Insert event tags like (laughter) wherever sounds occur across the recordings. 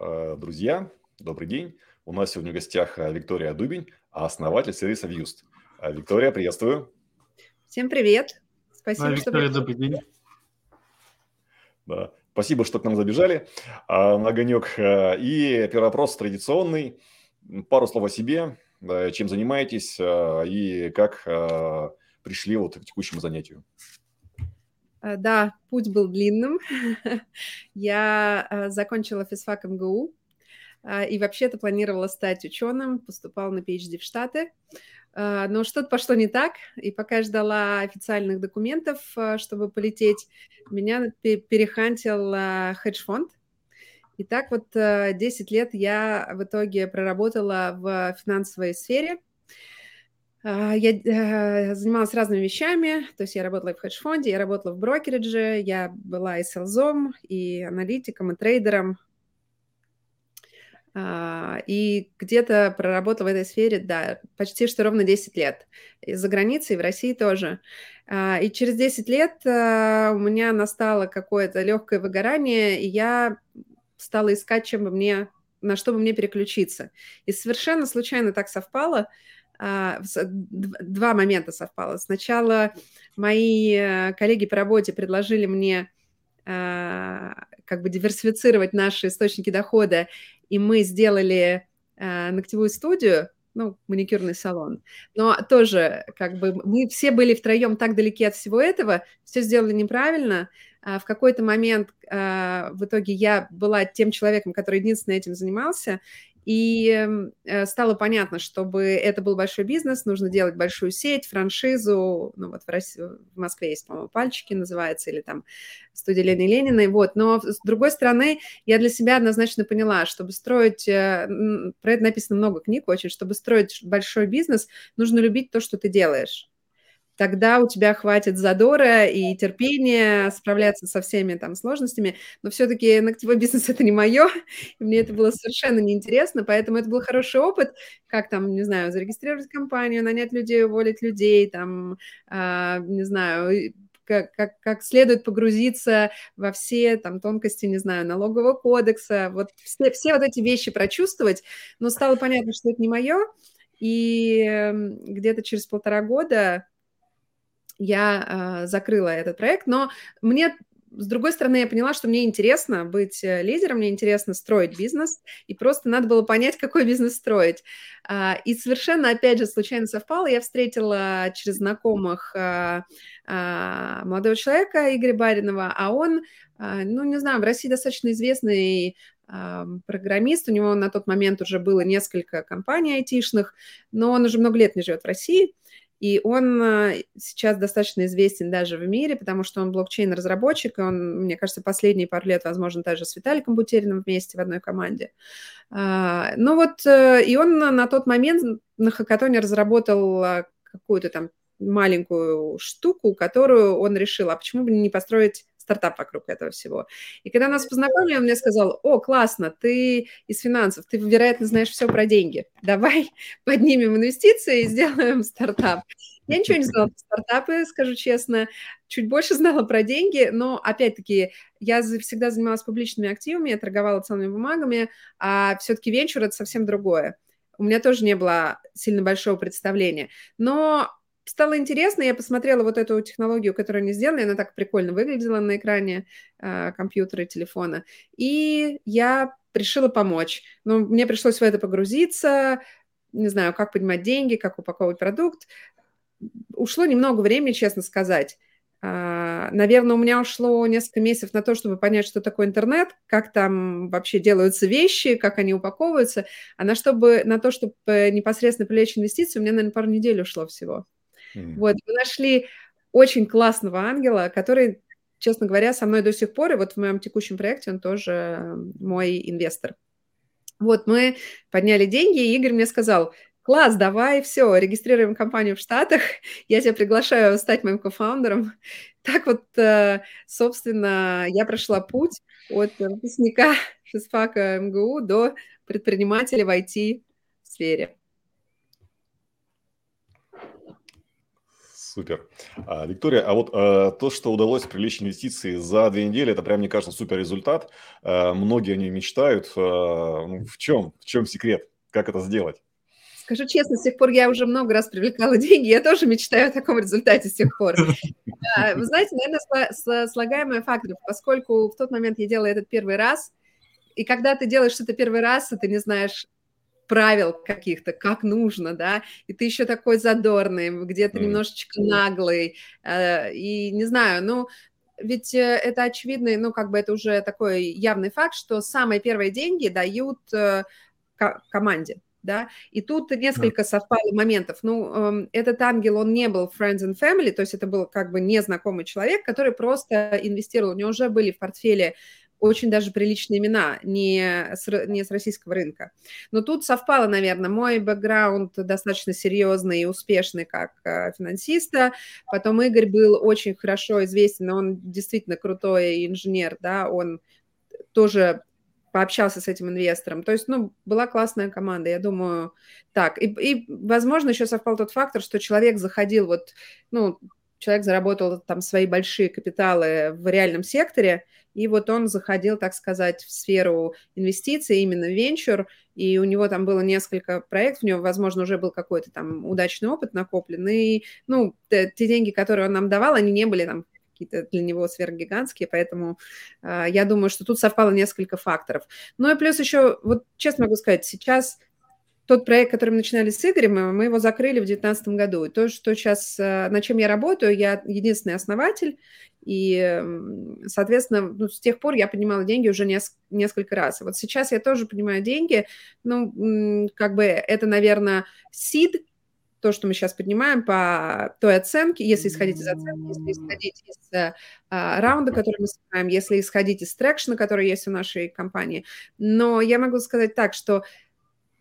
Э, друзья, добрый день. У нас сегодня в гостях э, Виктория Дубень, основатель сервиса Vust. Э, Виктория, приветствую. Всем привет. Спасибо, да, Виктория, что добрый день. Да. Спасибо, что к нам забежали на огонек. И первый вопрос традиционный. Пару слов о себе, чем занимаетесь и как пришли вот к текущему занятию. Э, да, путь был длинным. (laughs) Я э, закончила физфак МГУ э, и вообще-то планировала стать ученым, поступала на PhD в Штаты. Но что-то пошло не так, и пока я ждала официальных документов, чтобы полететь, меня перехантил хедж-фонд. И так вот 10 лет я в итоге проработала в финансовой сфере – а, я э, занималась разными вещами, то есть я работала в хедж-фонде, я работала в брокеридже, я была и селзом, и аналитиком, и трейдером. А, и где-то проработала в этой сфере, да, почти что ровно 10 лет. И за границей, и в России тоже. А, и через 10 лет у меня настало какое-то легкое выгорание, и я стала искать, чем бы мне, на что бы мне переключиться. И совершенно случайно так совпало, а, два момента совпало. Сначала мои э, коллеги по работе предложили мне а, как бы диверсифицировать наши источники дохода, и мы сделали а, ногтевую студию, ну, маникюрный салон. Но тоже, как бы, мы все были втроем так далеки от всего этого, все сделали неправильно. В какой-то момент в итоге я была тем человеком, который единственно этим занимался, и эм, э, стало понятно, чтобы это был большой бизнес, нужно делать большую сеть, франшизу. Ну вот в, России, в Москве есть, по-моему, «Пальчики» называется, или там студия Лены Лениной. Вот. Но с другой стороны, я для себя однозначно поняла, чтобы строить, э, про это написано много книг очень, чтобы строить большой бизнес, нужно любить то, что ты делаешь тогда у тебя хватит задора и терпения справляться со всеми там сложностями. Но все-таки ногтевой бизнес это не мое, и мне это было совершенно неинтересно, поэтому это был хороший опыт, как там, не знаю, зарегистрировать компанию, нанять людей, уволить людей, там, э, не знаю, как, как, как следует погрузиться во все там тонкости, не знаю, налогового кодекса, вот все, все вот эти вещи прочувствовать, но стало понятно, что это не мое, и эм, где-то через полтора года я э, закрыла этот проект, но мне с другой стороны, я поняла, что мне интересно быть э, лидером, мне интересно строить бизнес, и просто надо было понять, какой бизнес строить. А, и совершенно, опять же, случайно совпало, я встретила через знакомых а, а, молодого человека, Игоря Баринова, а он, ну, не знаю, в России достаточно известный программист, у него на тот момент уже было несколько компаний айтишных, но он уже много лет не живет в России, и он э, сейчас достаточно известен даже в мире, потому что он блокчейн-разработчик, и он, мне кажется, последние пару лет, возможно, даже с Виталиком Бутериным вместе в одной команде. А, ну вот, э, и он на тот момент на хакатоне разработал э, какую-то там маленькую штуку, которую он решил, а почему бы не построить стартап вокруг этого всего. И когда нас познакомили, он мне сказал, о, классно, ты из финансов, ты, вероятно, знаешь все про деньги. Давай (laughs) поднимем инвестиции и сделаем стартап. Я ничего не знала про стартапы, скажу честно, чуть больше знала про деньги, но, опять-таки, я всегда занималась публичными активами, я торговала ценными бумагами, а все-таки венчур – это совсем другое. У меня тоже не было сильно большого представления. Но стало интересно, я посмотрела вот эту технологию, которую они сделали, она так прикольно выглядела на экране э, компьютера телефона, и я решила помочь. Но мне пришлось в это погрузиться, не знаю, как поднимать деньги, как упаковывать продукт. Ушло немного времени, честно сказать. Uh, наверное, у меня ушло несколько месяцев на то, чтобы понять, что такое интернет, как там вообще делаются вещи, как они упаковываются, а на, чтобы, на то, чтобы непосредственно привлечь инвестиции, у меня, наверное, пару недель ушло всего. Mm. Вот, мы нашли очень классного ангела, который, честно говоря, со мной до сих пор, и вот в моем текущем проекте он тоже мой инвестор. Вот, мы подняли деньги, и Игорь мне сказал, класс, давай, все, регистрируем компанию в Штатах, (laughs) я тебя приглашаю стать моим кофаундером. (laughs) Так вот, э, собственно, я прошла путь от выпускника (laughs) физфака МГУ до предпринимателя в IT-сфере. Супер. А, Виктория, а вот а, то, что удалось привлечь инвестиции за две недели, это прям, мне кажется, супер результат. А, многие о ней мечтают. А, ну, в чем? В чем секрет? Как это сделать? Скажу честно, с тех пор я уже много раз привлекала деньги, я тоже мечтаю о таком результате с тех пор. (laughs) Вы знаете, наверное, слагаемое факторов, поскольку в тот момент я делала этот первый раз, и когда ты делаешь что-то первый раз, и ты не знаешь правил каких-то, как нужно, да, и ты еще такой задорный, где-то mm. немножечко наглый, э, и не знаю, ну, ведь э, это очевидный, ну, как бы это уже такой явный факт, что самые первые деньги дают э, команде, да, и тут несколько совпало моментов. Ну, эм, этот ангел, он не был friends and family, то есть это был как бы незнакомый человек, который просто инвестировал, у него уже были в портфеле очень даже приличные имена, не с, не с российского рынка. Но тут совпало, наверное, мой бэкграунд достаточно серьезный и успешный как э, финансиста. Потом Игорь был очень хорошо известен, он действительно крутой инженер, да, он тоже пообщался с этим инвестором. То есть, ну, была классная команда, я думаю, так. И, и возможно, еще совпал тот фактор, что человек заходил вот, ну, человек заработал там свои большие капиталы в реальном секторе, и вот он заходил, так сказать, в сферу инвестиций, именно венчур, и у него там было несколько проектов, у него, возможно, уже был какой-то там удачный опыт накоплен, и, ну, те, те деньги, которые он нам давал, они не были там какие-то для него сверхгигантские, поэтому э, я думаю, что тут совпало несколько факторов. Ну и плюс еще, вот честно могу сказать, сейчас тот проект, который мы начинали с Игорем, мы его закрыли в 2019 году. И то, что сейчас, э, над чем я работаю, я единственный основатель, и, соответственно, ну, с тех пор я поднимала деньги уже нес- несколько раз. вот сейчас я тоже поднимаю деньги, ну, как бы это, наверное, сид, то, что мы сейчас поднимаем по той оценке, если исходить из оценки, если исходить из а, раунда, который мы снимаем, если исходить из трекшена, который есть у нашей компании. Но я могу сказать так, что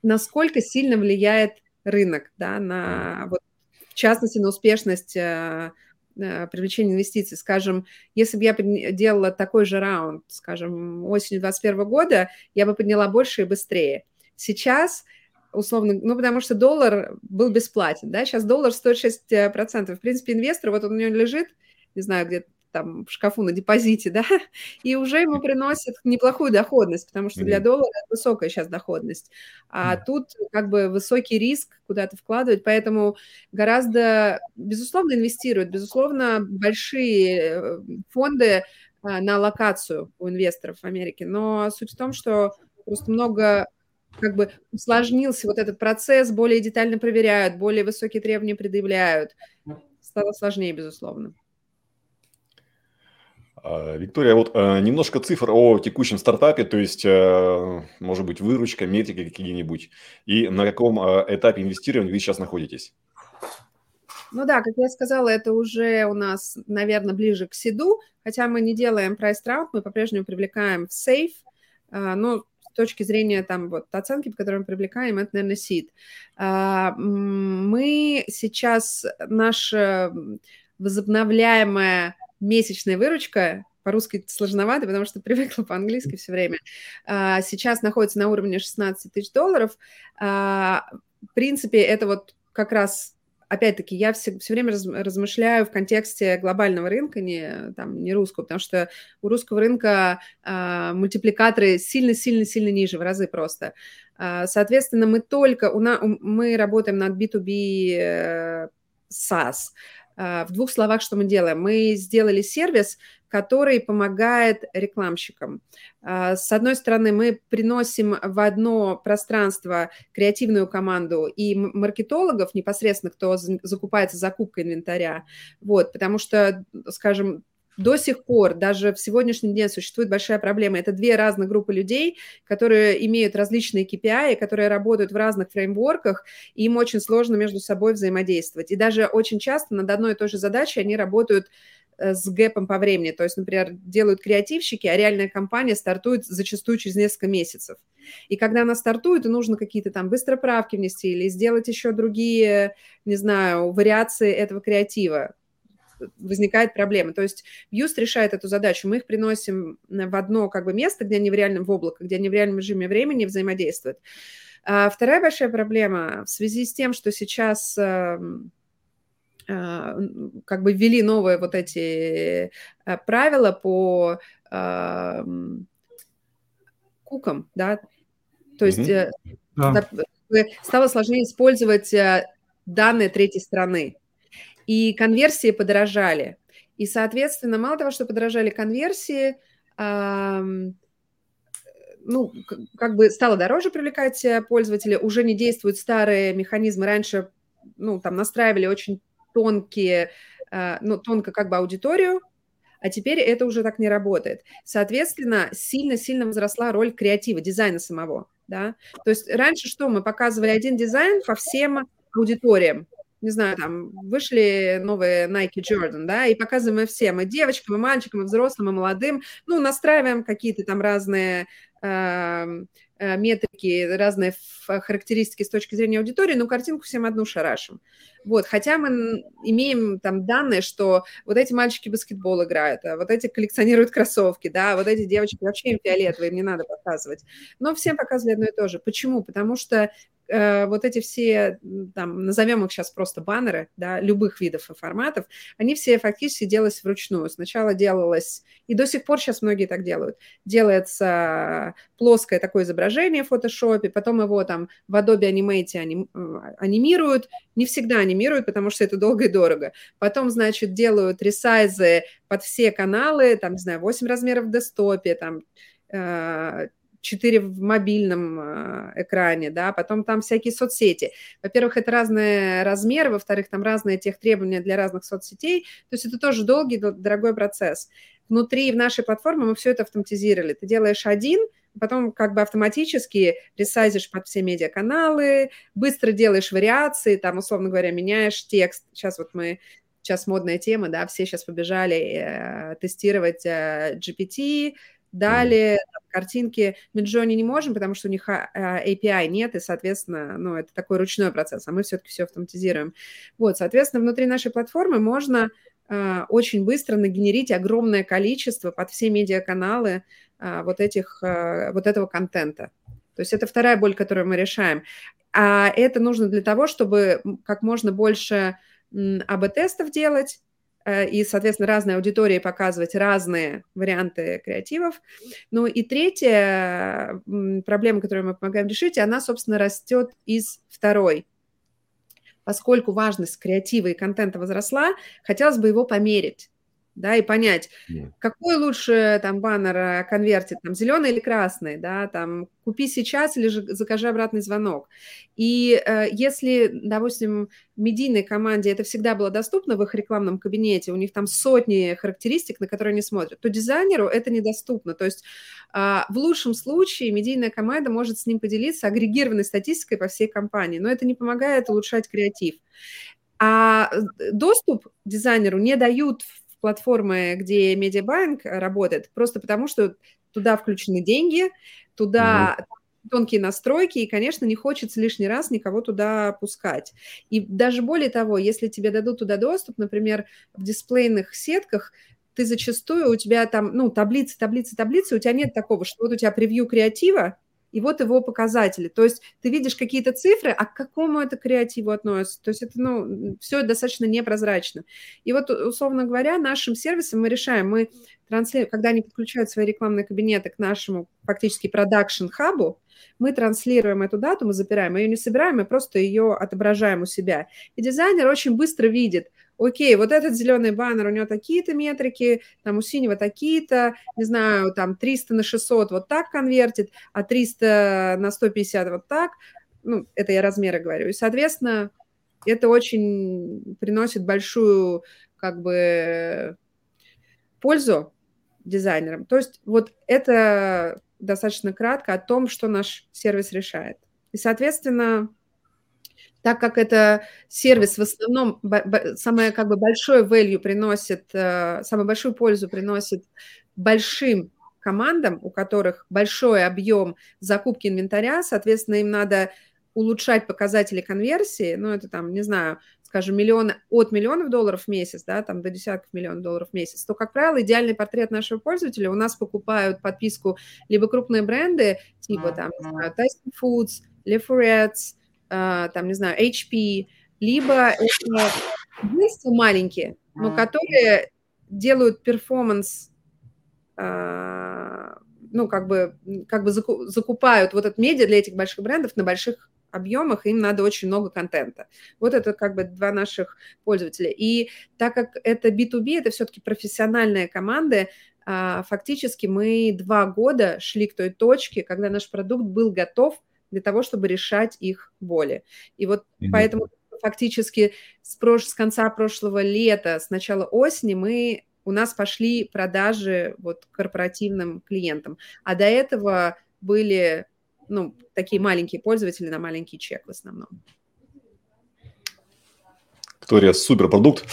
насколько сильно влияет рынок, да, на, вот, в частности, на успешность э, э, привлечения инвестиций. Скажем, если бы я делала такой же раунд, скажем, осенью 2021 года, я бы подняла больше и быстрее. Сейчас условно, ну, потому что доллар был бесплатен, да, сейчас доллар стоит 6%. В принципе, инвестор, вот он у него лежит, не знаю, где-то там в шкафу на депозите, (laughs) да, и уже ему приносит неплохую доходность, потому что для доллара это высокая сейчас доходность. А тут как бы высокий риск куда-то вкладывать, поэтому гораздо, безусловно, инвестируют, безусловно, большие э, фонды а, на локацию у инвесторов в Америке, но суть в том, что просто много как бы усложнился вот этот процесс, более детально проверяют, более высокие требования предъявляют. Стало сложнее, безусловно. А, Виктория, вот а, немножко цифр о текущем стартапе, то есть, а, может быть, выручка, метрики какие-нибудь, и на каком этапе инвестирования вы сейчас находитесь? Ну да, как я сказала, это уже у нас, наверное, ближе к седу, хотя мы не делаем прайс раунд, мы по-прежнему привлекаем в сейф, но с точки зрения там вот оценки, по которым мы привлекаем, это, наверное, сид. Мы сейчас, наша возобновляемая месячная выручка, по-русски сложновато, потому что (laughs) привыкла по-английски все время, а, сейчас находится на уровне 16 тысяч долларов. А, в принципе, это вот как раз опять-таки, я все, все время раз, размышляю в контексте глобального рынка, не, там, не русского, потому что у русского рынка э, мультипликаторы сильно-сильно-сильно ниже, в разы просто. Соответственно, мы только, у на, мы работаем над B2B э, SaaS, а, в двух словах, что мы делаем? Мы сделали сервис, который помогает рекламщикам. А, с одной стороны, мы приносим в одно пространство креативную команду и маркетологов, непосредственно кто закупается закупкой инвентаря, вот, потому что, скажем, до сих пор, даже в сегодняшний день существует большая проблема. Это две разных группы людей, которые имеют различные KPI, которые работают в разных фреймворках, и им очень сложно между собой взаимодействовать. И даже очень часто над одной и той же задачей они работают э, с гэпом по времени. То есть, например, делают креативщики, а реальная компания стартует зачастую через несколько месяцев. И когда она стартует, и нужно какие-то там быстрые правки внести или сделать еще другие, не знаю, вариации этого креатива возникает проблема. То есть Vust решает эту задачу. Мы их приносим в одно как бы место, где они в реальном в облако, где они в реальном режиме времени взаимодействуют. А вторая большая проблема в связи с тем, что сейчас эм, как бы ввели новые вот эти правила по кукам, да, то есть mm-hmm. да. стало сложнее использовать данные третьей страны, и конверсии подорожали. И, соответственно, мало того, что подорожали конверсии, ну, как бы стало дороже привлекать э, пользователя, уже не действуют старые механизмы. Раньше, ну, там настраивали очень тонкие, э, ну, тонко как бы аудиторию, а теперь это уже так не работает. Соответственно, сильно-сильно возросла роль креатива, дизайна самого, да. То есть раньше что, мы показывали один дизайн по всем аудиториям, не знаю, там, вышли новые Nike Jordan, да, и показываем всем, и девочкам, и мальчикам, и взрослым, и молодым, ну, настраиваем какие-то там разные Эм, э, метрики, разные характеристики с точки зрения аудитории, но картинку всем одну шарашим. Вот, хотя мы имеем там данные, что вот эти мальчики баскетбол играют, а вот эти коллекционируют кроссовки, да, вот эти девочки вообще им фиолетовые, им не надо показывать. Но всем показывали одно и то же. Почему? Потому что э, вот эти все, там, назовем их сейчас просто баннеры, да, любых видов и форматов, они все фактически делались вручную. Сначала делалось, и до сих пор сейчас многие так делают, делается плоское такое изображение в фотошопе, потом его там в Adobe Animate аним, э, анимируют, не всегда анимируют, потому что это долго и дорого. Потом, значит, делают ресайзы под все каналы, там, не знаю, 8 размеров в десктопе, там, э, 4 в мобильном э, экране, да, потом там всякие соцсети. Во-первых, это разные размеры, во-вторых, там разные тех требования для разных соцсетей, то есть это тоже долгий, дорогой процесс. Внутри в нашей платформе мы все это автоматизировали. Ты делаешь один, потом как бы автоматически ресайзишь под все медиаканалы, быстро делаешь вариации, там, условно говоря, меняешь текст. Сейчас вот мы сейчас модная тема, да, все сейчас побежали э, тестировать э, GPT, Далее там, картинки Midjourney не можем, потому что у них API а, нет, и, соответственно, ну, это такой ручной процесс, а мы все-таки все автоматизируем. Вот, соответственно, внутри нашей платформы можно э, очень быстро нагенерить огромное количество под все медиаканалы э, вот, этих, э, вот этого контента. То есть это вторая боль, которую мы решаем. А это нужно для того, чтобы как можно больше АБ-тестов делать, и, соответственно, разные аудитории показывать разные варианты креативов. Ну и третья проблема, которую мы помогаем решить, она, собственно, растет из второй. Поскольку важность креатива и контента возросла, хотелось бы его померить да, и понять, yeah. какой лучше там баннер э, конвертит, там зеленый или красный, да, там купи сейчас или же закажи обратный звонок. И э, если, допустим, медийной команде это всегда было доступно в их рекламном кабинете, у них там сотни характеристик, на которые они смотрят, то дизайнеру это недоступно. То есть э, в лучшем случае медийная команда может с ним поделиться агрегированной статистикой по всей компании, но это не помогает улучшать креатив. А э, доступ дизайнеру не дают платформы, где Медиабанк работает, просто потому что туда включены деньги, туда mm-hmm. тонкие настройки, и, конечно, не хочется лишний раз никого туда пускать. И даже более того, если тебе дадут туда доступ, например, в дисплейных сетках, ты зачастую, у тебя там, ну, таблицы, таблицы, таблицы, у тебя нет такого, что вот у тебя превью креатива, и вот его показатели. То есть ты видишь какие-то цифры, а к какому это креативу относится? То есть это, ну, все достаточно непрозрачно. И вот, условно говоря, нашим сервисом мы решаем, мы транслируем, когда они подключают свои рекламные кабинеты к нашему фактически продакшн-хабу, мы транслируем эту дату, мы запираем, мы ее не собираем, мы просто ее отображаем у себя. И дизайнер очень быстро видит, окей, вот этот зеленый баннер, у него такие-то метрики, там у синего такие-то, не знаю, там 300 на 600 вот так конвертит, а 300 на 150 вот так, ну, это я размеры говорю. И, соответственно, это очень приносит большую, как бы, пользу дизайнерам. То есть вот это достаточно кратко о том, что наш сервис решает. И, соответственно, так как это сервис в основном самое как бы большое value приносит, э, самую большую пользу приносит большим командам, у которых большой объем закупки инвентаря, соответственно, им надо улучшать показатели конверсии, ну, это там, не знаю, скажем, миллионы, от миллионов долларов в месяц, да, там до десятков миллионов долларов в месяц, то, как правило, идеальный портрет нашего пользователя. У нас покупают подписку либо крупные бренды, типа там, не знаю, Tyson Foods, Le Fouret's, а, там, не знаю, HP, либо это маленькие, но которые делают перформанс, а, ну, как бы, как бы закупают вот этот медиа для этих больших брендов на больших объемах, им надо очень много контента. Вот это как бы два наших пользователя. И так как это B2B, это все-таки профессиональные команды, а, фактически мы два года шли к той точке, когда наш продукт был готов для того, чтобы решать их боли. И вот mm-hmm. поэтому фактически с, прош... с конца прошлого лета, с начала осени мы у нас пошли продажи вот корпоративным клиентам, а до этого были ну, такие маленькие пользователи на маленький чек в основном. Виктория, супер продукт.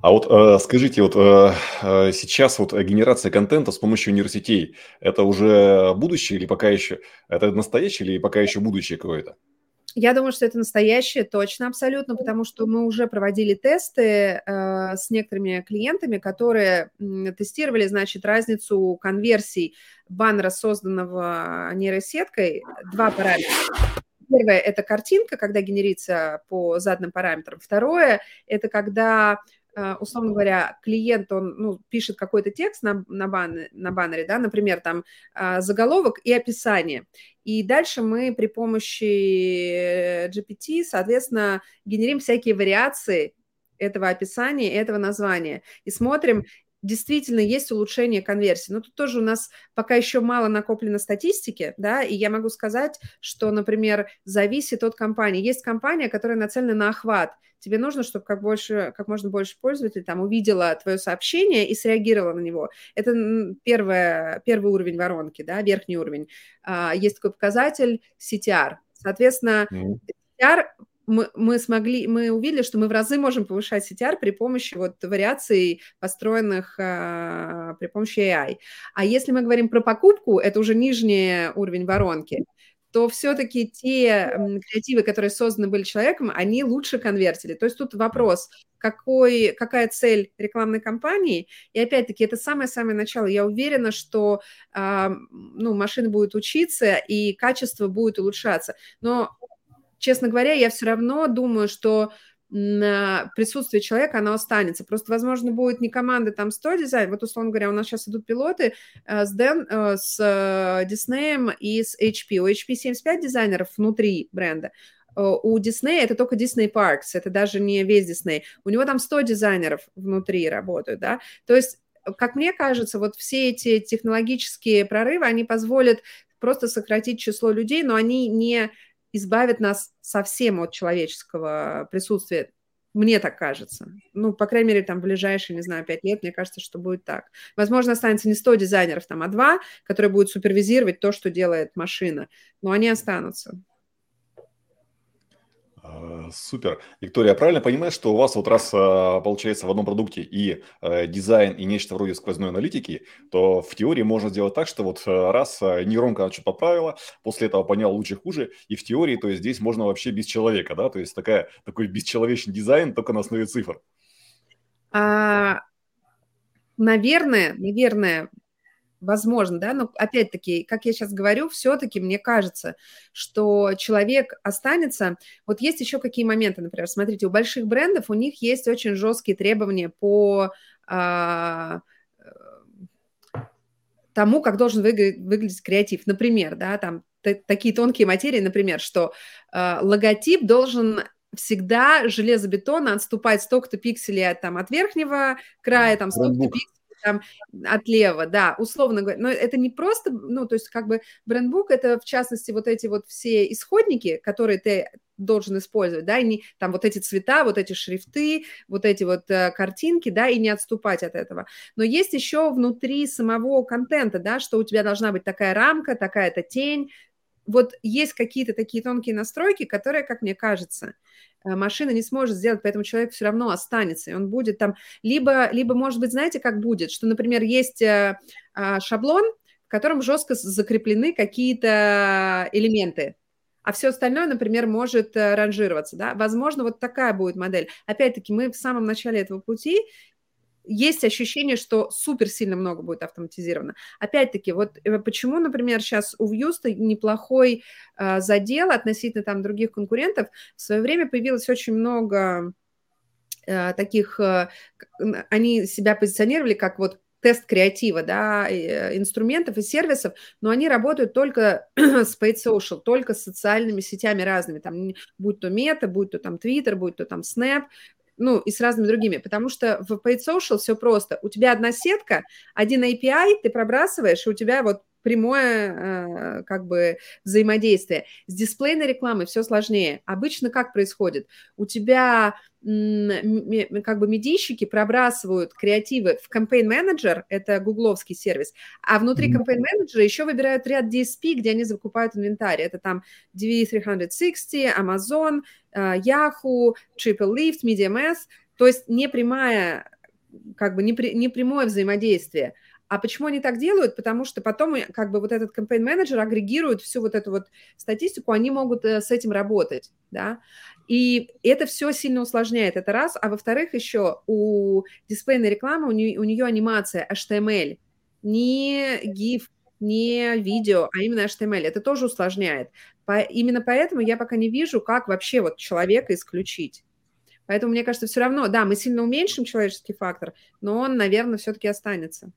А вот э, скажите, вот э, э, сейчас вот генерация контента с помощью университетей, это уже будущее или пока еще, это настоящее или пока еще будущее какое-то? Я думаю, что это настоящее, точно, абсолютно, потому что мы уже проводили тесты э, с некоторыми клиентами, которые тестировали, значит, разницу конверсий баннера, созданного нейросеткой, два параметра. Первое – это картинка, когда генерится по заданным параметрам. Второе – это когда а, условно говоря, клиент, он ну, пишет какой-то текст на, на, бан, на баннере, да, например, там а, заголовок и описание. И дальше мы при помощи GPT, соответственно, генерим всякие вариации этого описания, этого названия. И смотрим, действительно есть улучшение конверсии. Но тут тоже у нас пока еще мало накоплено статистики, да, и я могу сказать, что, например, зависит от компании. Есть компания, которая нацелена на охват. Тебе нужно, чтобы как, больше, как можно больше пользователей там увидела твое сообщение и среагировала на него. Это первое, первый уровень воронки, да, верхний уровень. А, есть такой показатель CTR. Соответственно, CTR мы, мы смогли, мы увидели, что мы в разы можем повышать CTR при помощи вот вариаций, построенных а, при помощи AI. А если мы говорим про покупку, это уже нижний уровень воронки, то все-таки те креативы, которые созданы были человеком, они лучше конвертили. То есть тут вопрос, какой, какая цель рекламной кампании. И опять-таки, это самое-самое начало. Я уверена, что э, ну, машины будут учиться, и качество будет улучшаться. Но честно говоря, я все равно думаю, что присутствие человека, оно останется. Просто, возможно, будет не команда там 100 дизайн. Вот, условно говоря, у нас сейчас идут пилоты э, с, Дэн, э, с Disney и с HP. У HP 75 дизайнеров внутри бренда. Э, у Disney это только Disney Parks, это даже не весь Disney. У него там 100 дизайнеров внутри работают, да. То есть как мне кажется, вот все эти технологические прорывы, они позволят просто сократить число людей, но они не избавит нас совсем от человеческого присутствия. Мне так кажется. Ну, по крайней мере, там в ближайшие, не знаю, пять лет, мне кажется, что будет так. Возможно, останется не 100 дизайнеров, там, а два, которые будут супервизировать то, что делает машина. Но они останутся. А, супер. Виктория, правильно понимаю, что у вас вот раз а, получается в одном продукте и э, дизайн, и нечто вроде сквозной аналитики, то в теории можно сделать так, что вот э, раз э, нейронка что-то поправила, после этого понял лучше хуже, и в теории, то есть здесь можно вообще без человека, да, то есть такая, такой бесчеловечный дизайн только на основе цифр. А, наверное, наверное, Возможно, да, но опять-таки, как я сейчас говорю, все-таки мне кажется, что человек останется. Вот есть еще какие моменты, например, смотрите, у больших брендов у них есть очень жесткие требования по а, э, тому, как должен выглядеть, выглядеть креатив. Например, да, там такие тонкие материи, например, что э, логотип должен всегда железобетонно отступать столько-то пикселей от, там, от верхнего края, там столько-то пикселей там отлево, да, условно говоря. Но это не просто, ну, то есть как бы брендбук, это в частности вот эти вот все исходники, которые ты должен использовать, да, и не, там вот эти цвета, вот эти шрифты, вот эти вот э, картинки, да, и не отступать от этого. Но есть еще внутри самого контента, да, что у тебя должна быть такая рамка, такая-то тень, вот есть какие-то такие тонкие настройки, которые, как мне кажется, машина не сможет сделать, поэтому человек все равно останется, и он будет там, либо, либо может быть, знаете, как будет, что, например, есть э, а, шаблон, в котором жестко закреплены какие-то элементы, а все остальное, например, может э, ранжироваться, да, возможно, вот такая будет модель. Опять-таки, мы в самом начале этого пути, есть ощущение, что супер сильно много будет автоматизировано. Опять-таки, вот э, почему, например, сейчас у Вьюста неплохой э, задел относительно там других конкурентов. В свое время появилось очень много таких, они себя позиционировали как вот тест креатива, да, инструментов и сервисов, но они работают только (clears throat) с paid social, только с социальными сетями разными, там, будь то Meta, будь то там Twitter, будь то там Snap, ну, и с разными другими, потому что в Paid Social все просто. У тебя одна сетка, один API ты пробрасываешь, и у тебя вот прямое э, как бы взаимодействие. С дисплейной рекламой все сложнее. Обычно как происходит? У тебя как бы медийщики пробрасывают креативы в Campaign Manager, это гугловский сервис, а внутри Campaign Manager еще выбирают ряд DSP, где они закупают инвентарь. Это там DV360, Amazon, э, Yahoo, Triple Lift, MediaMath, то есть не прямая, как бы не, при, не прямое взаимодействие. А почему они так делают? Потому что потом э, как бы вот этот campaign менеджер агрегирует всю вот эту вот статистику, они могут э, с этим работать, да. И это все сильно усложняет, это раз. А во-вторых, еще у дисплейной рекламы, у нее, у нее анимация HTML, не GIF, не видео, а именно HTML. Это тоже усложняет. По, именно поэтому я пока не вижу, как вообще вот человека исключить. Поэтому, мне кажется, все равно, да, мы сильно уменьшим человеческий фактор, но он, наверное, все-таки останется.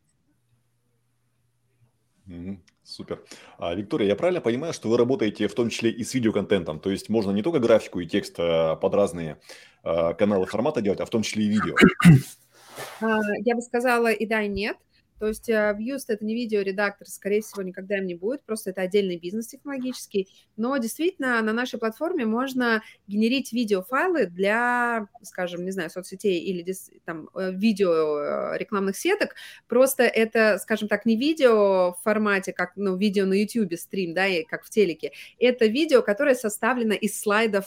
Супер. А, Виктория, я правильно понимаю, что вы работаете в том числе и с видеоконтентом? То есть можно не только графику и текст а, под разные а, каналы формата делать, а в том числе и видео? А, я бы сказала и да, и нет. То есть Vust э, – это не видеоредактор, скорее всего, никогда им не будет, просто это отдельный бизнес технологический. Но действительно на нашей платформе можно генерить видеофайлы для, скажем, не знаю, соцсетей или там э, видео э, рекламных сеток. Просто это, скажем так, не видео в формате, как ну, видео на YouTube стрим, да, и как в телеке. Это видео, которое составлено из слайдов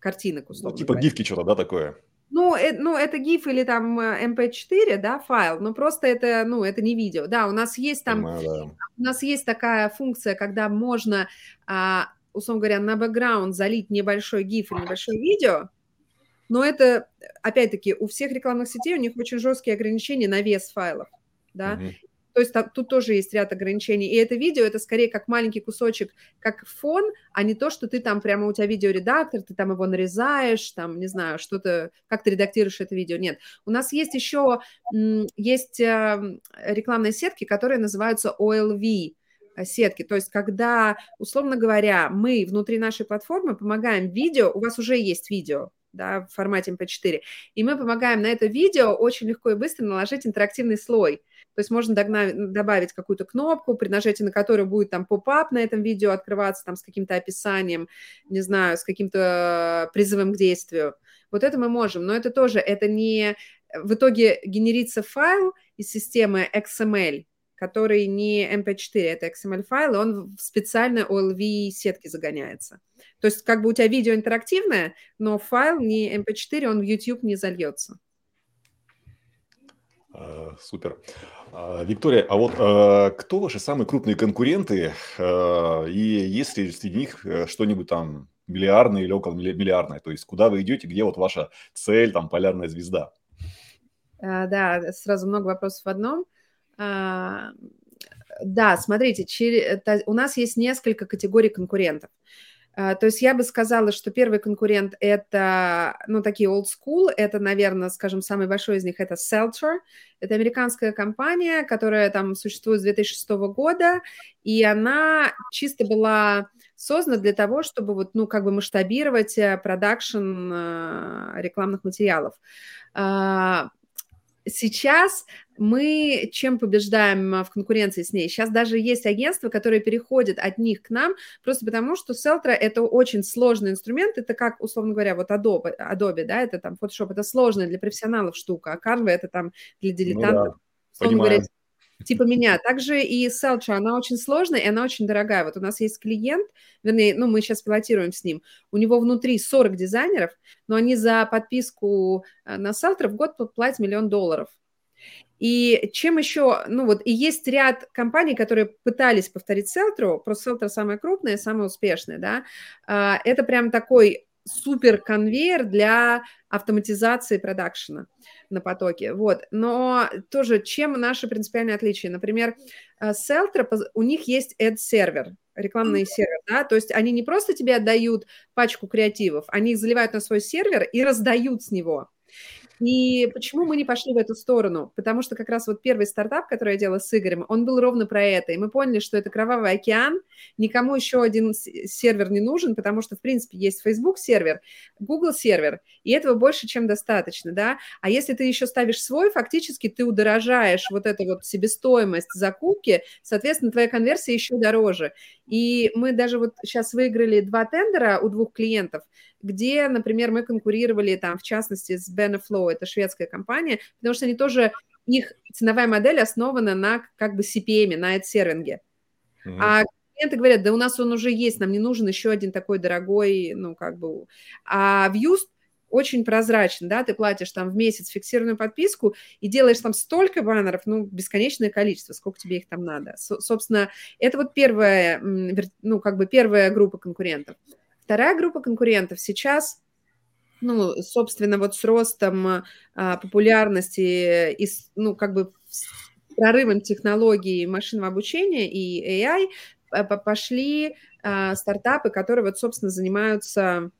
картинок, условно. Ну, типа говоря. гифки что-то, да, такое? Ну, э, ну, это GIF или там MP4, э, да, файл, но просто это, ну, это не видео. Да, у нас есть там, Понимаю, да. у нас есть такая функция, когда можно, а, условно говоря, на бэкграунд залить небольшой GIF или небольшое видео, но это, опять-таки, у всех рекламных сетей у них очень жесткие ограничения на вес файлов, да, угу. То есть там, тут тоже есть ряд ограничений. И это видео, это скорее как маленький кусочек, как фон, а не то, что ты там прямо у тебя видеоредактор, ты там его нарезаешь, там, не знаю, что-то, как ты редактируешь это видео. Нет. У нас есть еще, есть эм, рекламные сетки, которые называются OLV, э, сетки. То есть, когда, условно говоря, мы внутри нашей платформы помогаем видео, у вас уже есть видео, да, в формате MP4, и мы помогаем на это видео очень легко и быстро наложить интерактивный слой. То есть можно догнать, добавить какую-то кнопку, при нажатии на которую будет там поп-ап на этом видео открываться там с каким-то описанием, не знаю, с каким-то призывом к действию. Вот это мы можем, но это тоже, это не... В итоге генерится файл из системы XML, который не MP4, это XML-файл, и он в специальной OLV-сетке загоняется. То есть как бы у тебя видео интерактивное, но файл не MP4, он в YouTube не зальется. А, супер. А, Виктория, а вот а, кто ваши самые крупные конкуренты? И есть ли среди них э, что-нибудь там миллиардное или около миллиардное? То есть куда вы идете, где вот ваша цель, там, полярная звезда? Да, сразу много вопросов в одном. Да, смотрите, у нас есть несколько категорий конкурентов. А, то есть я бы сказала, что первый конкурент – это, ну, такие old school, это, наверное, скажем, самый большой из них – это Seltzer. Это американская компания, которая там существует с 2006 года, и она чисто была создана для того, чтобы вот, ну, как бы масштабировать э, продакшн э, рекламных материалов. Сейчас мы чем побеждаем а, в конкуренции с ней? Сейчас даже есть агентства, которые переходят от них к нам, просто потому что Селтра – это очень сложный инструмент, это как, условно говоря, вот Adobe, Adobe да, это там Photoshop, это сложная для профессионалов штука, а Canva – это там для дилетантов. Ну, да. говоря, типа меня. Также и Селча, она очень сложная, и она очень дорогая. Вот у нас есть клиент, вернее, ну, мы сейчас пилотируем с ним, у него внутри 40 дизайнеров, но они за подписку э, на Селтра в год платят миллион долларов. И чем еще, ну вот, и есть ряд компаний, которые пытались повторить Селтру, просто Селтра самая крупная, самая успешная, да, а, это прям такой супер конвейер для автоматизации продакшена на потоке. Вот. Но тоже чем наше принципиальное отличие? Например, Селтра, у них есть ad-сервер, рекламный сервер, да, то есть они не просто тебе отдают пачку креативов, они их заливают на свой сервер и раздают с него. И почему мы не пошли в эту сторону? Потому что как раз вот первый стартап, который я делала с Игорем, он был ровно про это. И мы поняли, что это кровавый океан, никому еще один сервер не нужен, потому что, в принципе, есть Facebook сервер, Google сервер, и этого больше, чем достаточно, да. А если ты еще ставишь свой, фактически ты удорожаешь вот эту вот себестоимость закупки, соответственно, твоя конверсия еще дороже. И мы даже вот сейчас выиграли два тендера у двух клиентов, где, например, мы конкурировали там, в частности, с Beneflow, это шведская компания, потому что они тоже, их ценовая модель основана на как бы CPM, на ad-сервинге. Mm-hmm. А клиенты говорят, да у нас он уже есть, нам не нужен еще один такой дорогой, ну, как бы... А Views очень прозрачно, да, ты платишь там в месяц фиксированную подписку и делаешь там столько баннеров, ну, бесконечное количество, сколько тебе их там надо. С- собственно, это вот первая, ну, как бы первая группа конкурентов. Вторая группа конкурентов сейчас ну, собственно, вот с ростом а, популярности и, ну, как бы прорывом технологий машинного обучения и AI пошли а, стартапы, которые вот, собственно, занимаются а,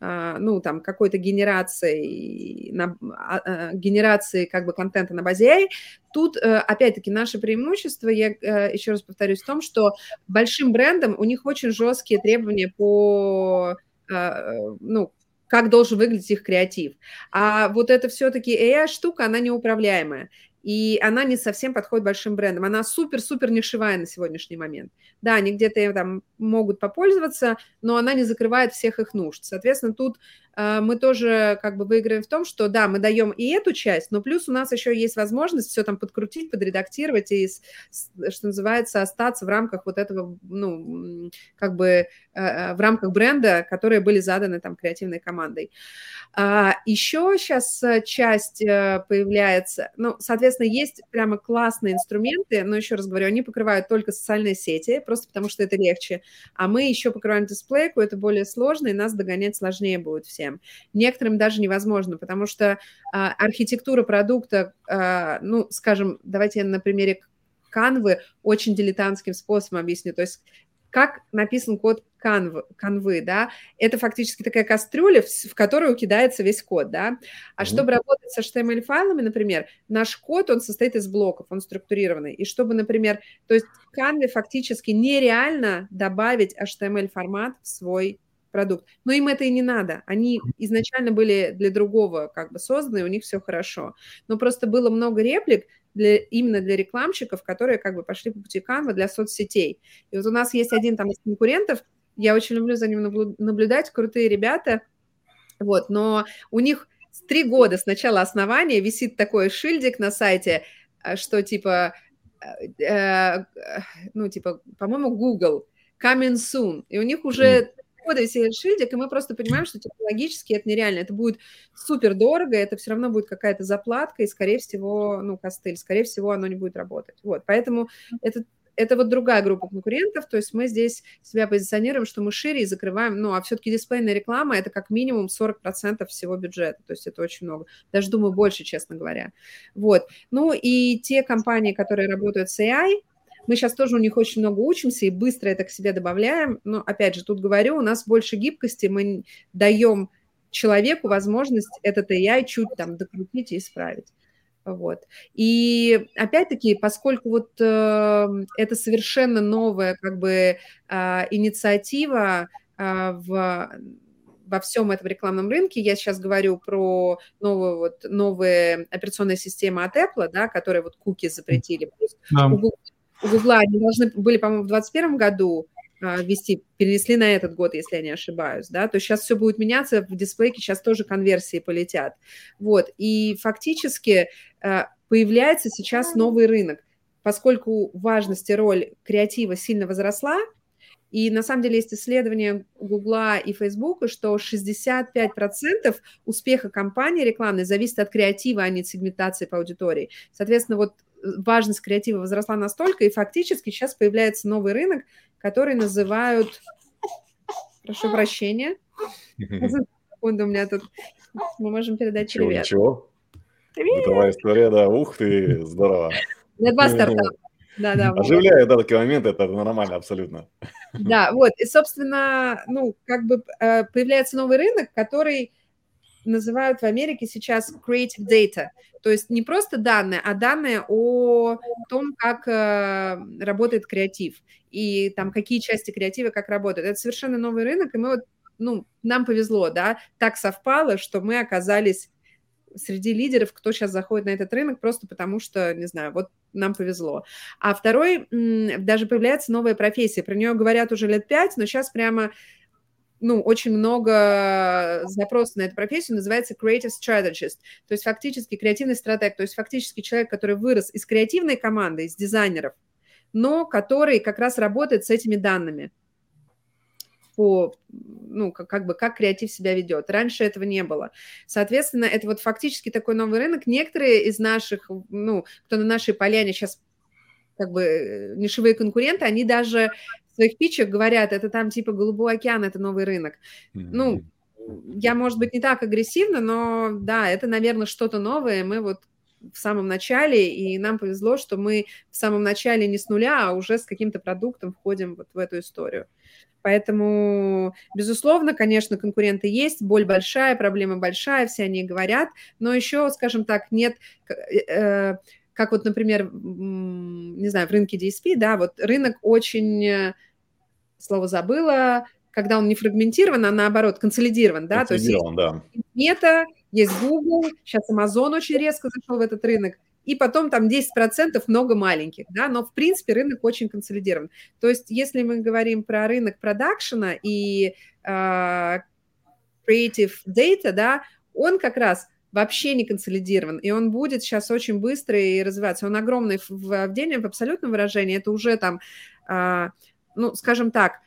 ну, там, какой-то генерацией, на, а, а, генерацией как бы контента на базе AI. Тут, э, опять-таки, наше преимущество, я э, еще раз повторюсь, в том, что большим брендам у них очень жесткие требования по, ну, как должен выглядеть их креатив. А вот это все-таки AI-штука, она неуправляемая и она не совсем подходит большим брендам. Она супер-супер нишевая на сегодняшний момент. Да, они где-то там могут попользоваться, но она не закрывает всех их нужд. Соответственно, тут мы тоже как бы выиграем в том, что да, мы даем и эту часть, но плюс у нас еще есть возможность все там подкрутить, подредактировать и, что называется, остаться в рамках вот этого, ну, как бы э, э, в рамках бренда, которые были заданы там креативной командой. А, еще сейчас э, часть э, появляется, ну, соответственно, есть прямо классные инструменты, но еще раз говорю, они покрывают только социальные сети, просто потому что это легче, а мы еще покрываем дисплейку, это более сложно, и нас догонять сложнее будет всем. Некоторым даже невозможно, потому что а, архитектура продукта, а, ну, скажем, давайте я на примере канвы очень дилетантским способом объясню. То есть как написан код канвы, канвы, да, это фактически такая кастрюля, в, в которую кидается весь код, да. А mm-hmm. чтобы работать с HTML-файлами, например, наш код, он состоит из блоков, он структурированный. И чтобы, например, то есть канве фактически нереально добавить HTML-формат в свой продукт. Но им это и не надо. Они изначально были для другого как бы созданы, у них все хорошо. Но просто было много реплик, для, именно для рекламщиков, которые как бы пошли по пути Canva для соцсетей. И вот у нас есть один там из конкурентов, я очень люблю за ним наблюдать, крутые ребята, вот, но у них с три года с начала основания висит такой шильдик на сайте, э, что типа, э, э, ну, типа, по-моему, Google, coming soon, и у них уже года висит шильдик, и мы просто понимаем, что технологически это нереально. Это будет супер дорого, это все равно будет какая-то заплатка, и, скорее всего, ну, костыль, скорее всего, оно не будет работать. Вот, поэтому это это вот другая группа конкурентов, то есть мы здесь себя позиционируем, что мы шире и закрываем, ну, а все-таки дисплейная реклама – это как минимум 40% всего бюджета, то есть это очень много, даже, думаю, больше, честно говоря. Вот, ну, и те компании, которые работают с AI, мы сейчас тоже у них очень много учимся и быстро это к себе добавляем. Но, опять же, тут говорю, у нас больше гибкости, мы даем человеку возможность этот AI чуть там докрутить и исправить. Вот. И опять-таки, поскольку вот э, это совершенно новая как бы э, инициатива э, в во всем этом рекламном рынке. Я сейчас говорю про новую, вот, новые операционные системы от Apple, да, которые вот куки запретили. Да. У Google у Гугла они должны были, по-моему, в 2021 году а, вести, перенесли на этот год, если я не ошибаюсь, да, то сейчас все будет меняться, в дисплейке сейчас тоже конверсии полетят, вот, и фактически а, появляется сейчас новый рынок, поскольку важность и роль креатива сильно возросла, и на самом деле есть исследование Гугла и Фейсбука, что 65% успеха компании рекламной зависит от креатива, а не от сегментации по аудитории. Соответственно, вот важность креатива возросла настолько, и фактически сейчас появляется новый рынок, который называют... Прошу прощения. Секунду, у меня тут... Мы можем передать ничего, привет. Ничего, Привет. Бытовая история, да. Ух ты, здорово. Меня два стартапа. Да, да. Оживляет, да, такие моменты, это нормально абсолютно. Да, вот, и, собственно, ну, как бы э, появляется новый рынок, который называют в Америке сейчас creative data, то есть не просто данные, а данные о том, как э, работает креатив и там какие части креатива как работают. Это совершенно новый рынок, и мы вот, ну, нам повезло, да, так совпало, что мы оказались среди лидеров, кто сейчас заходит на этот рынок, просто потому что, не знаю, вот нам повезло. А второй, даже появляется новая профессия, про нее говорят уже лет пять, но сейчас прямо ну, очень много запросов на эту профессию, называется creative strategist, то есть фактически креативный стратег, то есть фактически человек, который вырос из креативной команды, из дизайнеров, но который как раз работает с этими данными по, ну, как, как бы, как креатив себя ведет. Раньше этого не было. Соответственно, это вот фактически такой новый рынок. Некоторые из наших, ну, кто на нашей поляне сейчас как бы э, нишевые конкуренты, они даже своих питчах говорят, это там типа Голубой океан, это новый рынок. Mm-hmm. Ну, я, может быть, не так агрессивно, но да, это, наверное, что-то новое. Мы вот в самом начале, и нам повезло, что мы в самом начале не с нуля, а уже с каким-то продуктом входим вот в эту историю. Поэтому, безусловно, конечно, конкуренты есть, боль большая, проблема большая, все они говорят, но еще, скажем так, нет, э, как вот, например, не знаю, в рынке DSP, да, вот рынок очень, э, слово забыла, когда он не фрагментирован, а наоборот консолидирован, да, то есть есть да. Мета, есть Google, сейчас Amazon очень резко зашел в этот рынок, и потом там 10% много маленьких, да, но в принципе рынок очень консолидирован. То есть если мы говорим про рынок продакшена и э, creative data, да, он как раз вообще не консолидирован, и он будет сейчас очень быстро и развиваться. Он огромный в, в, в день, в абсолютном выражении, это уже там, э, ну, скажем так,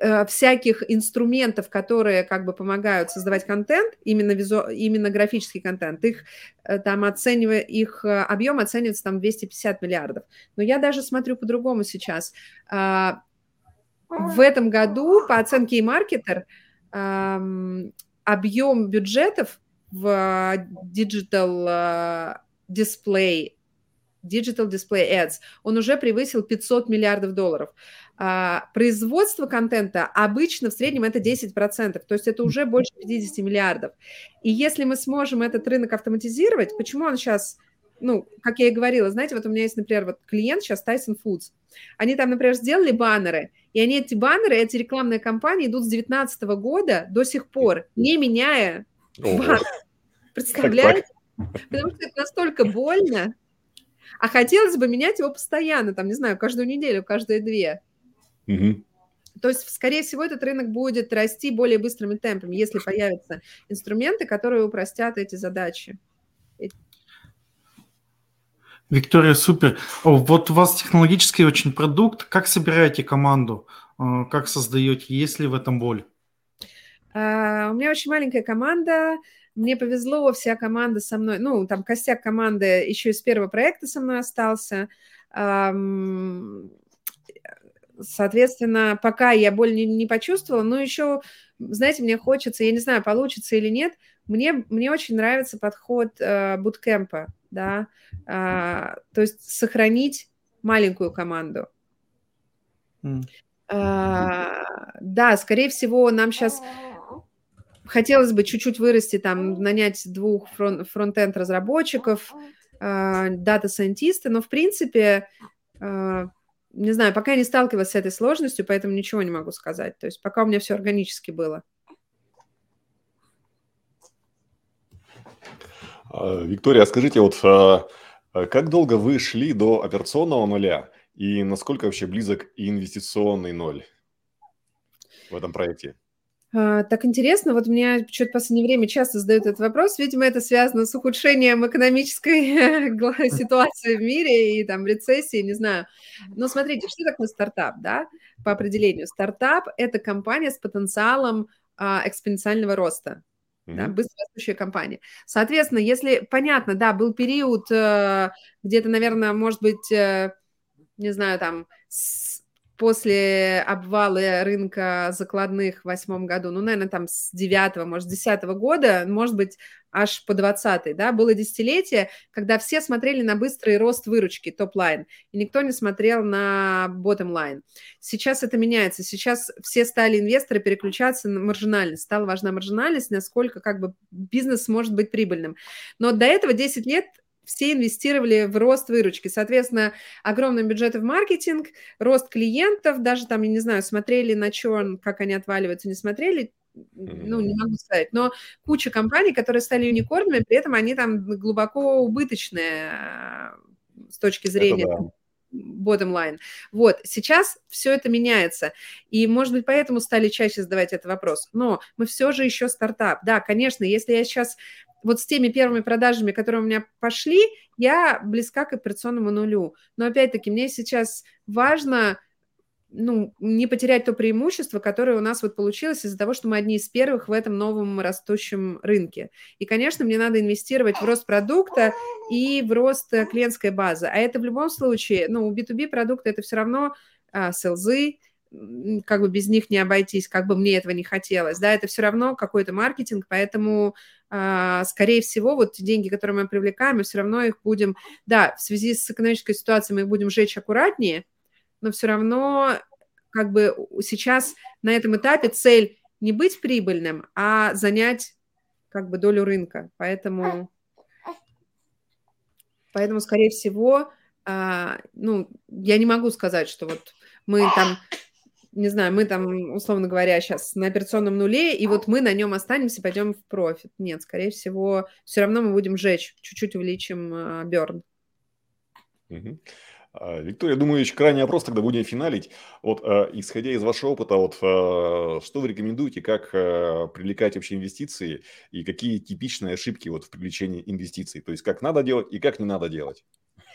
Э, всяких инструментов, которые как бы помогают создавать контент, именно, визу, именно графический контент, их э, там оценивая, их э, объем оценивается там 250 миллиардов. Но я даже смотрю по-другому сейчас. А, в этом году по оценке e-marketer объем бюджетов в digital display Digital Display Ads, он уже превысил 500 миллиардов долларов. А, производство контента обычно в среднем это 10%, то есть это уже больше 50 миллиардов. И если мы сможем этот рынок автоматизировать, почему он сейчас, ну, как я и говорила, знаете, вот у меня есть, например, вот клиент сейчас Tyson Foods, они там, например, сделали баннеры, и они эти баннеры, эти рекламные кампании идут с 2019 года до сих пор, не меняя баннер. Представляете? Потому что это настолько больно, а хотелось бы менять его постоянно, там, не знаю, каждую неделю, каждые две. Угу. То есть, скорее всего, этот рынок будет расти более быстрыми темпами, если появятся инструменты, которые упростят эти задачи. Виктория, супер. Вот у вас технологический очень продукт. Как собираете команду? А, как создаете? Есть ли в этом боль? Uh, у меня очень маленькая команда. Мне повезло, вся команда со мной, ну, там костяк команды еще из первого проекта со мной остался. Соответственно, пока я боль не, не почувствовала, но еще, знаете, мне хочется, я не знаю, получится или нет, мне, мне очень нравится подход э, буткемпа, да, э, то есть сохранить маленькую команду. Mm. Э, да, скорее всего, нам сейчас хотелось бы чуть-чуть вырасти, там, нанять двух front, front-end разработчиков, э, дата-сайентисты, но, в принципе, э, не знаю, пока я не сталкивалась с этой сложностью, поэтому ничего не могу сказать. То есть пока у меня все органически было. А, Виктория, а скажите, вот а, как долго вы шли до операционного нуля и насколько вообще близок инвестиционный ноль в этом проекте? А, так интересно, вот меня что-то в последнее время часто задают этот вопрос. Видимо, это связано с ухудшением экономической (laughs) (laughs) ситуации в мире и там рецессии, не знаю. Но смотрите, что такое стартап, да, по определению? Стартап – это компания с потенциалом а, экспоненциального роста. Mm-hmm. Да, быстрорастущая компания. Соответственно, если понятно, да, был период э, где-то, наверное, может быть, э, не знаю, там с после обвала рынка закладных в восьмом году, ну, наверное, там с девятого, может, десятого года, может быть, аж по 20 да, было десятилетие, когда все смотрели на быстрый рост выручки, top-line, и никто не смотрел на bottom-line. Сейчас это меняется, сейчас все стали инвесторы переключаться на маржинальность, стала важна маржинальность, насколько как бы бизнес может быть прибыльным. Но до этого 10 лет все инвестировали в рост выручки. Соответственно, огромные бюджеты в маркетинг, рост клиентов, даже там, я не знаю, смотрели на черн, как они отваливаются, не смотрели, ну, не могу сказать, но куча компаний, которые стали юникорнами, при этом они там глубоко убыточные э, с точки зрения да. bottom line. Вот, сейчас все это меняется, и, может быть, поэтому стали чаще задавать этот вопрос, но мы все же еще стартап. Да, конечно, если я сейчас вот с теми первыми продажами, которые у меня пошли, я близка к операционному нулю. Но опять-таки мне сейчас важно ну, не потерять то преимущество, которое у нас вот получилось из-за того, что мы одни из первых в этом новом растущем рынке. И, конечно, мне надо инвестировать в рост продукта и в рост клиентской базы. А это в любом случае, ну, у B2B продукта это все равно а, селзы, как бы без них не обойтись, как бы мне этого не хотелось, да, это все равно какой-то маркетинг, поэтому, а, скорее всего, вот деньги, которые мы привлекаем, мы все равно их будем, да, в связи с экономической ситуацией мы их будем жечь аккуратнее, но все равно как бы сейчас на этом этапе цель не быть прибыльным, а занять как бы долю рынка, поэтому, поэтому, скорее всего, а, ну, я не могу сказать, что вот мы там не знаю, мы там, условно говоря, сейчас на операционном нуле, и вот мы на нем останемся, пойдем в профит. Нет, скорее всего, все равно мы будем жечь, чуть-чуть увеличим э, берн. Угу. Виктория, думаю, еще крайний вопрос, тогда будем финалить. Вот, э, исходя из вашего опыта, вот, что вы рекомендуете, как привлекать вообще инвестиции и какие типичные ошибки вот, в привлечении инвестиций? То есть, как надо делать и как не надо делать?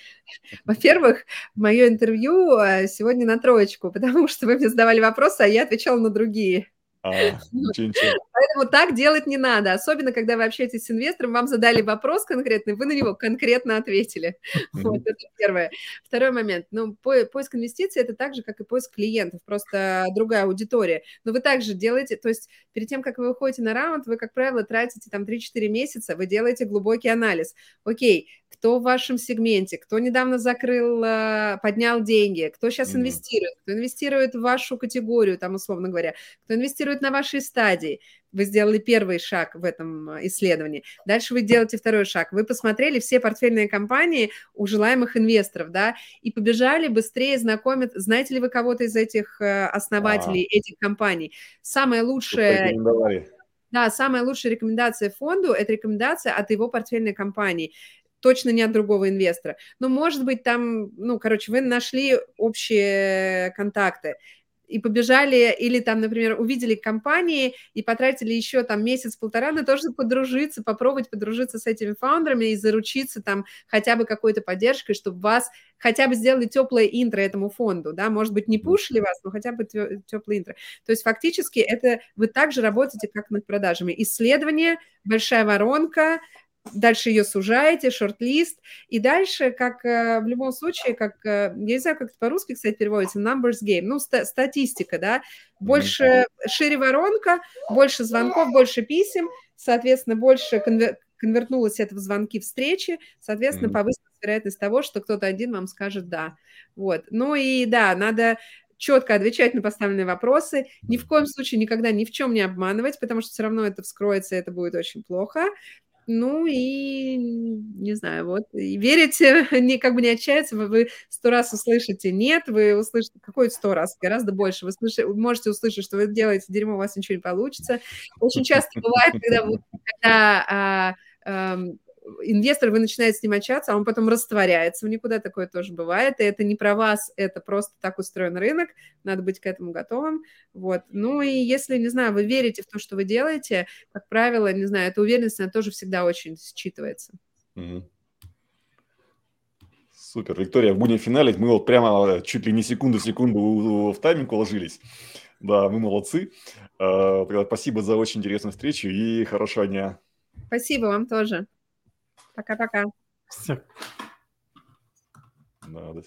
(laughs) Во-первых, мое интервью э, сегодня на троечку, (laughs) потому что вы мне задавали вопросы, а я отвечала на другие. А, (laughs) Поэтому так делать не надо, особенно когда вы общаетесь с инвестором, вам задали вопрос конкретный, вы на него конкретно ответили. (laughs) Вот это первое. Второй момент. Ну, поиск инвестиций – это так же, как и поиск клиентов, просто другая аудитория. Но вы также делаете, то есть перед тем, как вы выходите на раунд, вы, как правило, тратите там 3-4 месяца, вы делаете глубокий анализ. Окей, кто в вашем сегменте, кто недавно закрыл, э, поднял деньги, кто сейчас инвестирует, кто инвестирует в вашу категорию, там, условно говоря, кто инвестирует на вашей стадии. Вы сделали первый шаг в этом э, исследовании. Дальше вы делаете второй шаг. Вы посмотрели все портфельные компании у желаемых инвесторов, да, и побежали быстрее знакомить. Знаете ли вы кого-то из этих э, основателей а. этих компаний? Самое лучшее... Да, самая лучшая рекомендация фонду – это рекомендация от его портфельной компании точно не от другого инвестора. Но, может быть, там, ну, короче, вы нашли общие контакты и побежали, или там, например, увидели компании и потратили еще там месяц-полтора на то, чтобы подружиться, попробовать подружиться с этими фаундерами и заручиться там хотя бы какой-то поддержкой, чтобы вас хотя бы сделали теплое интро этому фонду, да, может быть, не пушили вас, но хотя бы теплое интро. То есть фактически это вы также работаете, как над продажами. Исследование, большая воронка, дальше ее сужаете, шорт-лист, и дальше, как э, в любом случае, как, э, я не знаю, как это по-русски, кстати, переводится, numbers game, ну, ста- статистика, да, больше, mm-hmm. шире воронка, больше звонков, больше писем, соответственно, больше конвер- конвертнулось это в звонки встречи, соответственно, mm-hmm. повысилась вероятность того, что кто-то один вам скажет «да». Вот. Ну и да, надо четко отвечать на поставленные вопросы, ни в коем случае никогда ни в чем не обманывать, потому что все равно это вскроется, и это будет очень плохо. Ну и, не знаю, вот, и верите, (laughs) не, как бы не отчаяться, вы, вы сто раз услышите «нет», вы услышите, какой сто раз, гораздо больше, вы, слышите, можете услышать, что вы делаете дерьмо, у вас ничего не получится. Очень часто бывает, когда, когда а, а, инвестор, вы начинаете с ним общаться, а он потом растворяется в никуда, такое тоже бывает, и это не про вас, это просто так устроен рынок, надо быть к этому готовым, вот. Ну и если, не знаю, вы верите в то, что вы делаете, как правило, не знаю, эта уверенность, она тоже всегда очень считывается. Супер, Виктория, будем финалить, мы вот прямо чуть ли не секунду-секунду в тайминг уложились. Да, мы молодцы. А, спасибо за очень интересную встречу и хорошего дня. Спасибо вам тоже. Пока-пока. Все. Да, до